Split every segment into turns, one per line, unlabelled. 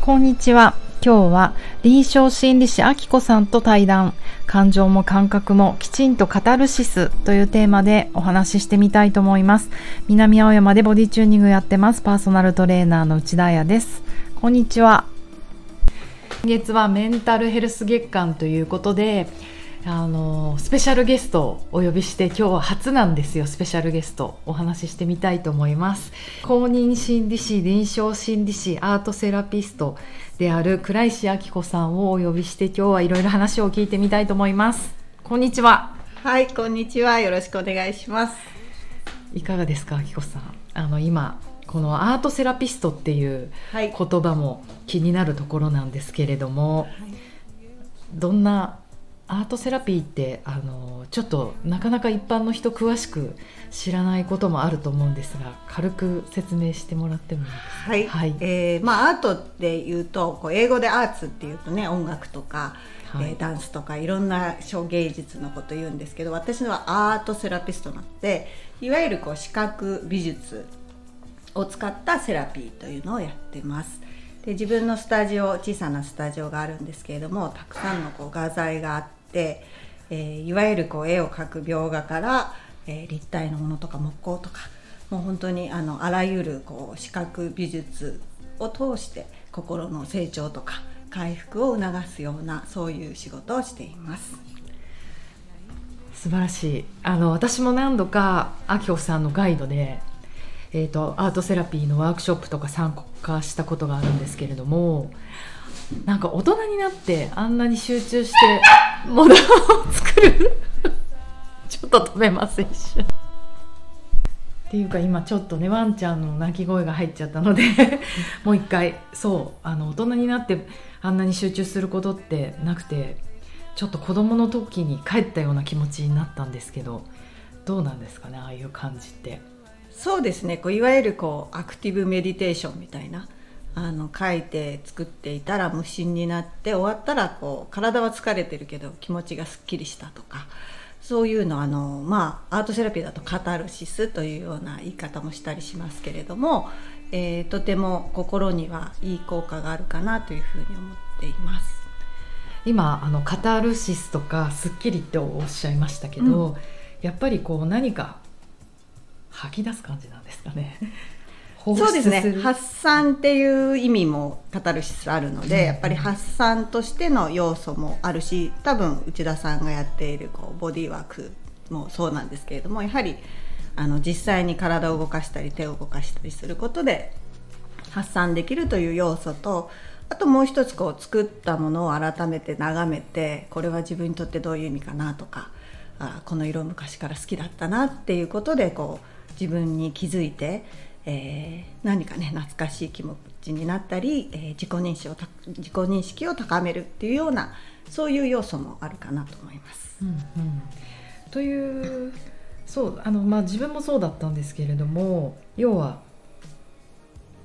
こんにちは。今日は臨床心理士あきこさんと対談、感情も感覚もきちんとカタルシスというテーマでお話ししてみたいと思います。南青山でボディチューニングやってます。パーソナルトレーナーの内田彩です。こんにちは。今月はメンタルヘルス月間ということで、あのスペシャルゲストをお呼びして今日は初なんですよ。スペシャルゲストお話ししてみたいと思います。公認心理師臨床心理師アートセラピストである倉石明子さんをお呼びして今日はいろいろ話を聞いてみたいと思います。こんにちは。
はいこんにちは。よろしくお願いします。
いかがですか明子さん。あの今このアートセラピストっていう言葉も気になるところなんですけれども、はい、どんなアートセラピーってあのちょっとなかなか一般の人詳しく知らないこともあると思うんですが軽く説明してもらってもいいですか？
はい、はい、えー、まあ、アートっていうとこう英語でアーツっていうとね音楽とか、はい、えー、ダンスとかいろんな小芸術のこと言うんですけど私のはアートセラピストなのでいわゆるこう視覚美術を使ったセラピーというのをやってます。で自分のスタジオ小さなスタジオがあるんですけれどもたくさんのこう画材があって、えー、いわゆるこう絵を描く描画から、えー、立体のものとか木工とかもう本当にあのあらゆるこう視覚美術を通して心の成長とか回復を促すようなそういう仕事をしています。
素晴らしい。あの私も何度か秋穂さんのガイドで、えーと、とアートセラピーのワークショップとか参加したことがあるんですけれどもなんか大人になってあんなに集中してものを作る。ちょっと止めます一瞬っていうか今ちょっとねワンちゃんの鳴き声が入っちゃったので もう一回そうあの大人になってあんなに集中することってなくてちょっと子供の時に帰ったような気持ちになったんですけどどうなんですかねああいう感じって。
そうですね。こういわゆるこうアクティブメディテーションみたいなあの書いて作っていたら無心になって終わったらこう体は疲れてるけど気持ちがすっきりしたとかそういうのあのまあアートセラピーだとカタルシスというような言い方もしたりしますけれども、えー、とても心にはいい効果があるかなというふうに思っています。
今あのカタルシスとかすっきりっておっしゃいましたけど、うん、やっぱりこう何か吐き出す感じなんですかね。
そうですね。発散っていう意味もカタルシスあるので、うん、やっぱり発散としての要素もあるし多分内田さんがやっているこうボディーワークもそうなんですけれどもやはりあの実際に体を動かしたり手を動かしたりすることで発散できるという要素とあともう一つこう作ったものを改めて眺めてこれは自分にとってどういう意味かなとかあこの色昔から好きだったなっていうことでこう自分に気づいてえー、何かね懐かしい気持ちになったり、えー、自己認識を自己認識を高めるっていうようなそういう要素もあるかなと思います。うんうん、
というそうあの、まあ、自分もそうだったんですけれども要は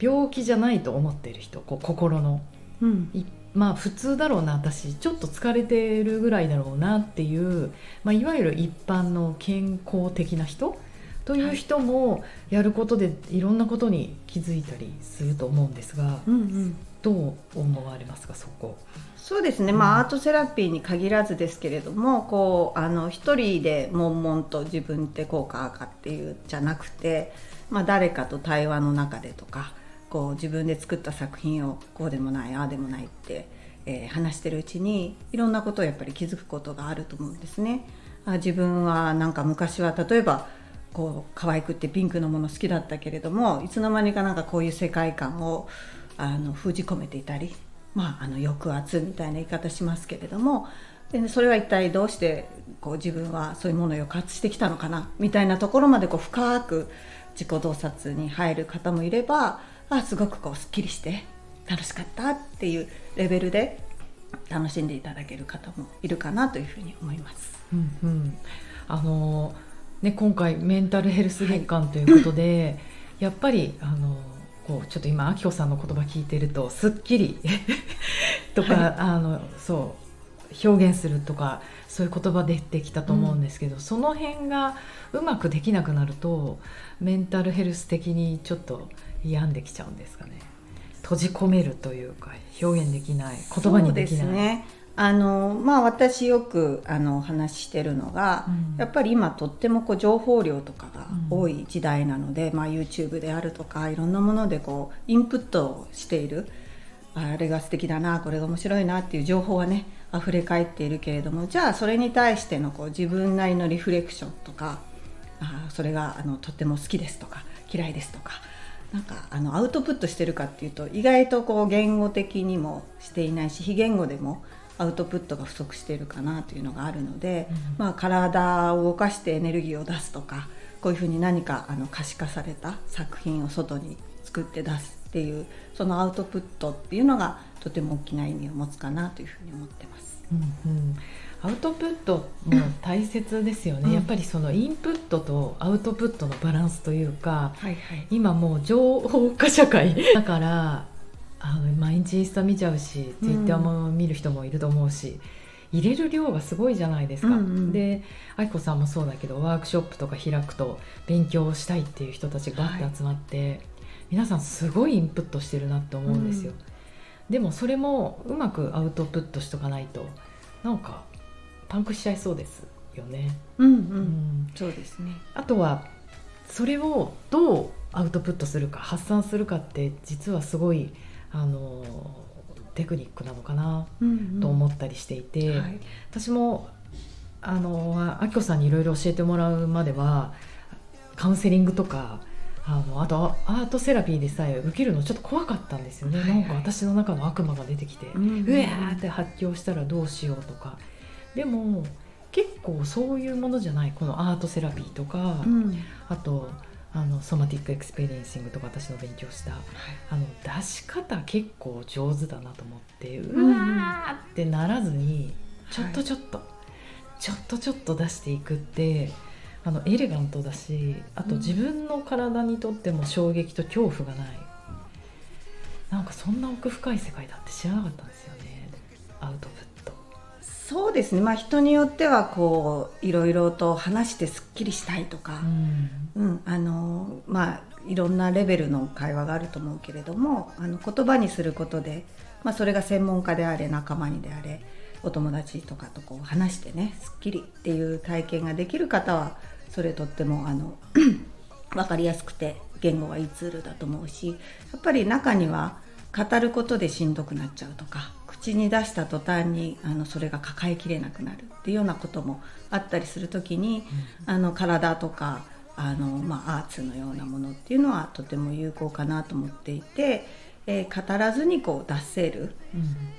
病気じゃないと思っている人こう心の、うん、まあ普通だろうな私ちょっと疲れてるぐらいだろうなっていう、まあ、いわゆる一般の健康的な人という人もやることでいろんなことに気づいたりすると思うんですが、うんうん、どう思われますかそこ？
そうですね、まあ、アートセラピーに限らずですけれどもこうあの一人で悶々と自分ってこうかあかっていうじゃなくて、まあ、誰かと対話の中でとかこう自分で作った作品をこうでもないああでもないって、えー、話してるうちにいろんなことをやっぱり気づくことがあると思うんですね。あ自分はなんか昔は例えばこう可愛くってピンクのもの好きだったけれどもいつの間にかなんかこういう世界観をあの封じ込めていたり、まあ、あの抑圧みたいな言い方しますけれどもでそれは一体どうしてこう自分はそういうものを抑圧してきたのかなみたいなところまでこう深く自己洞察に入る方もいればあすごくこうすっきりして楽しかったっていうレベルで楽しんでいただける方もいるかなというふうに思います。うんうん、
あのーね、今回メンタルヘルス月間ということで、はい、やっぱりあのこうちょっと今あきこさんの言葉聞いてるとすっきり とか、はい、あのそう表現するとかそういう言葉出てきたと思うんですけど、うん、その辺がうまくできなくなるとメンタルヘルス的にちょっと病んできちゃうんですかね。閉じ込めるというか表現できない言葉にできない。
あのまあ、私よくあのお話ししてるのが、うん、やっぱり今とってもこう情報量とかが多い時代なので、うん、まあ、YouTube であるとかいろんなものでこうインプットをしている。あれが素敵だなこれが面白いなっていう情報はね溢れ返っているけれどもじゃあそれに対してのこう自分なりのリフレクションとかあそれがあのとっても好きですとか嫌いですとかなんかあのアウトプットしてるかっていうと意外とこう言語的にもしていないし非言語でもアウトプットが不足しているかなというのがあるので、うん、まあ、体を動かしてエネルギーを出すとかこういうふうに何かあの可視化された作品を外に作って出すっていうそのアウトプットっていうのがとても大きな意味を持つかなというふうに思ってます。
うんうん。アウトプットも大切ですよね、うん、やっぱりそのインプットとアウトプットのバランスというか、はいはい、今もう情報化社会。だからあの毎日インスタ見ちゃうし、ツイッターも見る人もいると思うし入れる量がすごいじゃないですか。うんうん、で愛子さんもそうだけどワークショップとか開くと勉強したいっていう人たちがバッて集まって、はい、皆さんすごいインプットしてるなって思うんですよ。うん、でもそれもうまくアウトプットしとかないとなんかパンクしちゃいそうですよね。
うん、うん、うん、そうですね。
あとはそれをどうアウトプットするか発散するかって実はすごいあのテクニックなのかなと思ったりしていて、うんうんはい、私もあのあきこさんにいろいろ教えてもらうまではカウンセリングとかあのあとアートセラピーでさえ受けるのちょっと怖かったんですよね、はい。はい、なんか私の中の悪魔が出てきて、うんうん、うわーって発狂したらどうしようとか。でも結構そういうものじゃない。このアートセラピーとか、うん、あとあの Somatic Experiencing とか私の勉強した、はい、あの出し方結構上手だなと思ってうわーってならずにちょっとちょっと、はい、ちょっとちょっと出していくってあのエレガントだしあと自分の体にとっても衝撃と恐怖がない、うん、なんかそんな奥深い世界だって知らなかったんですよね。アウトプット。
そうですね、まあ、人によってはこういろいろと話してすっきりしたいとか、うん、うん、あのまあ、いろんなレベルの会話があると思うけれどもあの言葉にすることで、まあ、それが専門家であれ仲間にであれお友達とかとこう話してねすっきりっていう体験ができる方はそれとってもあの 分かりやすくて言語はいいツールだと思うしやっぱり中には語ることでしんどくなっちゃうとか口に出した途端にあのそれが抱えきれなくなるっていうようなこともあったりする時に、うん、あの体とかあの、まあ、アーツのようなものっていうのはとても有効かなと思っていて、えー、語らずにこう出せる、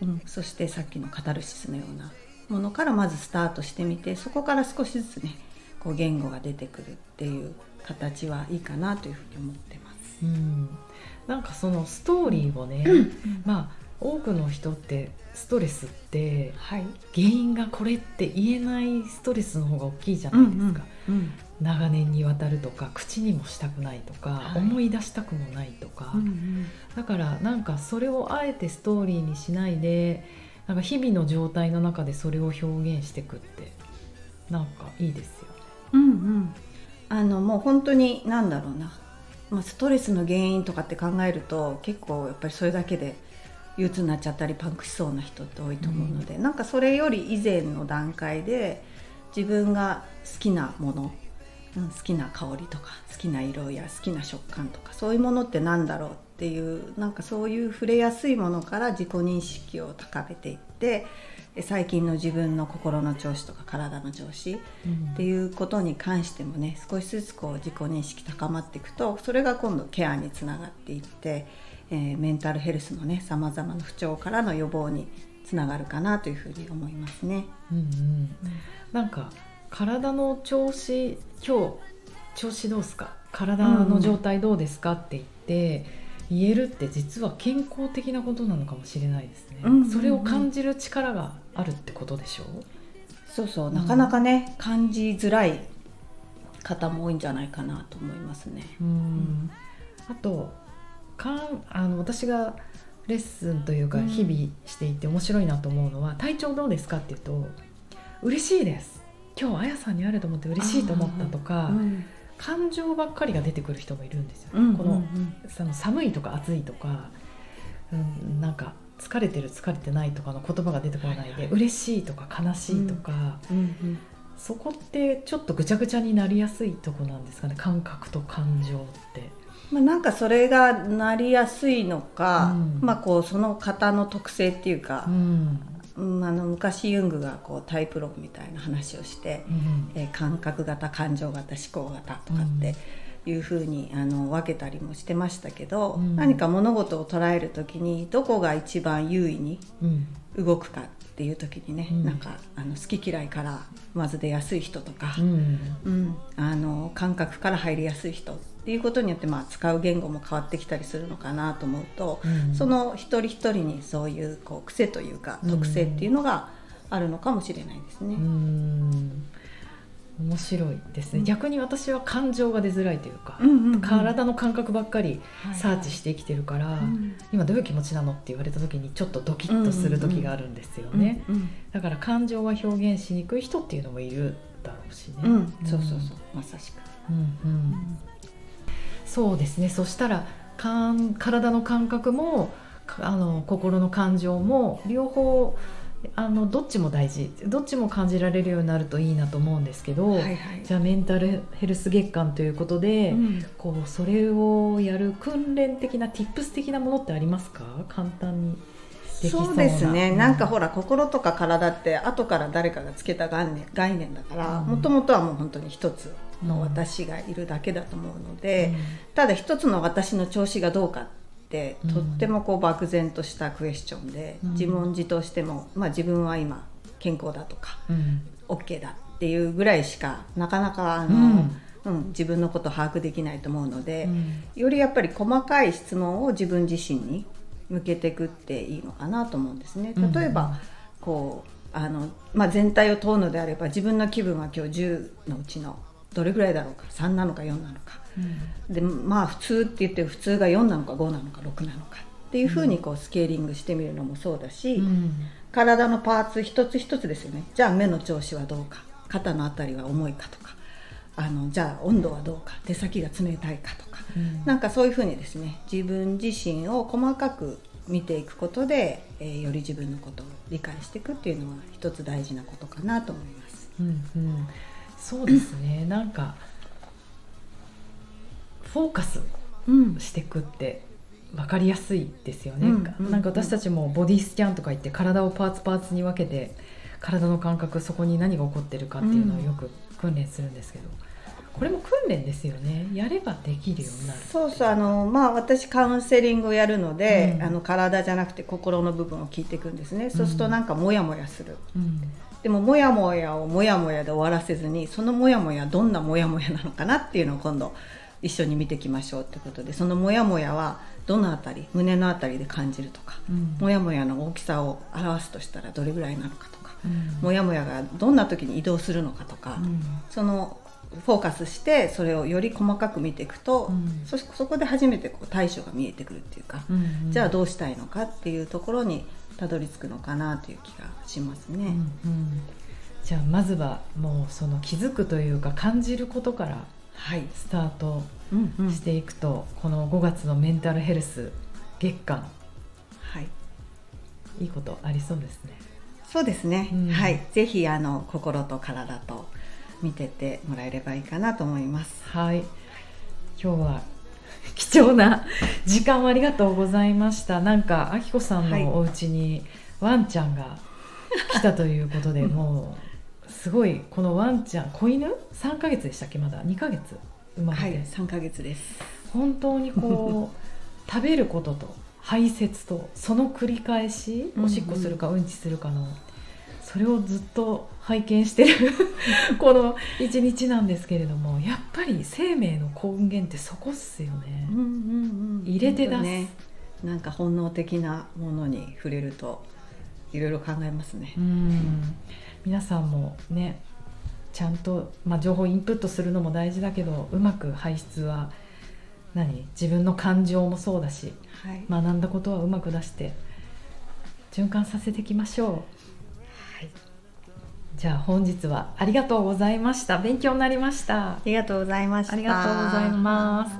うん、うん、そしてさっきのカタルシスのようなものからまずスタートしてみてそこから少しずつねこう言語が出てくるっていう形はいいかなというふうに思ってます。
うん、なんかそのストーリーをね、うん、まあ多くの人ってストレスって、はい、原因がこれって言えないストレスの方が大きいじゃないですか、うんうんうん、長年にわたるとか口にもしたくないとか、はい、思い出したくもないとか、うんうん、だからなんかそれをあえてストーリーにしないでなんか日々の状態の中でそれを表現していくってなんかいいですよね。
うんうん、あのもう本当に何だろうな、まあ、ストレスの原因とかって考えると結構やっぱりそれだけで憂鬱になっちゃったりパンクしそうな人って多いと思うので、うん、なんかそれより以前の段階で自分が好きなもの、うん、好きな香りとか好きな色や好きな食感とかそういうものって何だろうっていうなんかそういう触れやすいものから自己認識を高めていって最近の自分の心の調子とか体の調子っていうことに関してもね少しずつこう自己認識高まっていくとそれが今度ケアにつながっていって。えー、メンタルヘルスのねさまざまな不調からの予防につながるかなというふうに思いますね。うんうん、
なんか体の調子今日調子どうですか？体の状態どうですかって言って、言えるって実は健康的なことなのかもしれないですね、うんうんうん、それを感じる力があるってことでしょう？
そうそう、なかなかね感じづらい方も多いんじゃないかなと思いますね。うん、
あとかんあの私がレッスンというか日々していて面白いなと思うのは「体調どうですか?」って言うと「嬉しいです。今日あやさんに会えると思って嬉しいと思った」とか、うん、感情ばっかりが出てくる人もいるんですよ、ね、このその寒いとか暑いとかうん、なんか疲れてる疲れてないとかの言葉が出てこないで、
はいはい。
嬉しいとか悲しいとか、
うん。
そこってちょっとぐちゃぐちゃになりやすいとこなんですかね？感覚と感情って。
まあ、なんかそれがなりやすいのか、
うん。
まあ、こうその方の特性っていうか
う、ん。
うんあの昔ユングがこうタイプ論みたいな話をして、
うん。
えー感覚型感情型思考型とかっていうふうにあの分けたりもしてましたけど、
うん。
何か物事を捉える時にどこが一番優位に
うん。
動くかっていう時にね、
うん。
なんかあの好き嫌いからまず出やすい人とか
う、ん。
うん。あの感覚から入りやすい人っていうことによって、まあ、使う言語も変わってきたりするのかなと思うと、
うん。
その一人一人にそういうこう癖というか特性っていうのがあるのかもしれないですね。
うん。面白いですね、
うん。
逆に私は感情が出づらいというか、
うんうんうん。
体の感覚ばっかり
はい
サーチして生きてるから、
うん。
今どういう気持ちなのって言われた時にちょっとドキッとする時があるんですよね、
うん
だから感情が表現しにくい人っていうのもいるだろうしね、
うん。うん。そうそうそう。まさしく。
うん。うんそうですね。そしたらかん体の感覚もかあの心の感情も両方あのどっちも大事。どっちも感じられるようになるといいなと思うんですけど、
はいはい。
じゃあメンタルヘルス月間ということで、
うん。
こうそれをやる訓練的な tips 的なものってありますか？簡単にそうな。
そうですね、
うん
なんかほら心とか体って後から誰かがつけた概念概念だから
うん。
もともとはもう本当に一つの私がいるだけだと思うので、
うん。
ただ一つの私の調子がどうかって
うん。
とってもこう漠然としたクエスチョンで、
うん。
自問自答しても、まあ、自分は今健康だとか
うん。
OK だっていうぐらいしかなかなかあの、
うん。
うん自分のことを把握できないと思うので、
うん。
よりやっぱり細かい質問を自分自身に向けていくっていいのかなと思うんですね。例えば、こうあの、まあ、全体を問うのであれば自分の気分は今日10のうちのどれぐらいだろうか3なのか4なのか。でまあ普通って言って普通が4なのか5なのか6なのか。っていうふうにこうスケーリングしてみるのもそうだし、
うん。
体のパーツ一つ一つですよね。じゃあ目の調子はどうか肩のあたりは重いかとかあのじゃあ温度はどうか手先が冷たいかとか、
うん。
なんかそういうふうにですね自分自身を細かく見ていくことで、えーより自分のことを理解していくっていうのは一つ大事なことかなと思います。
うんうん、そうですね。なんかフォーカス
うん。
していくって分かりやすいですよね、
うんうん
なんか私たちもボディスキャンとか言って体をパーツパーツに分けて体の感覚そこに何が起こってるかっていうのをよく訓練するんですけど、これも訓練ですよね。やればできるようになる
そうそう。あのまあ私カウンセリングをやるので、
うん。
あの体じゃなくて心の部分を聞いていくんですね、そうするとなんかモヤモヤする。
うん
でもモヤモヤをモヤモヤで終わらせずにそのモヤモヤどんなモヤモヤなのかなっていうのを今度一緒に見ていきましょうってことでそのモヤモヤはどのあたり胸のあたりで感じるとか、
うん。
モヤモヤの大きさを表すとしたらどれぐらいなのかとか、
うん。
モヤモヤがどんな時に移動するのかとか、
うん。
そのフォーカスしてそれをより細かく見ていくと、
うん。
そそこで初めてこう対処が見えてくるっていうか、
うん。
じゃあどうしたいのかっていうところにたどり着くのかなという気がしますね。
うんうん。じゃあまずはもうその気づくというか感じることから
はい、
スタート
うんうん。
していくと、この5月のメンタルヘルス月間。
はい。
いいことありそうですね。
そうですね、
うん。
はい。ぜひあの心と体と見ててもらえればいいかなと思います。
はい。今日は貴重な時間をありがとうございました。なんかあきこさん
はい。
のお家にワンちゃんが来たということで、もうすごいこのワンちゃん子犬？3ヶ月でしたっけ？まだ？2ヶ月？生まれて、
はい3ヶ月です。
本当にこう 食べることと排泄とその繰り返しおしっこするかうんちするかのそれをずっと拝見してる この一日なんですけれどもやっぱり生命の根源ってそこっすよね。
うん。うんうん
入れて出す。
ね。なんか本能的なものに触れるといろいろ考えますね。
うん。皆さんもねちゃんと、まあ、情報インプットするのも大事だけどうまく排出は何？自分の感情もそうだし
はい、
学んだことはうまく出して循環させていきましょう。
はい、
じゃあ本日はありがとうございました。勉強になりました。
ありがとうございました。
ありがとうございます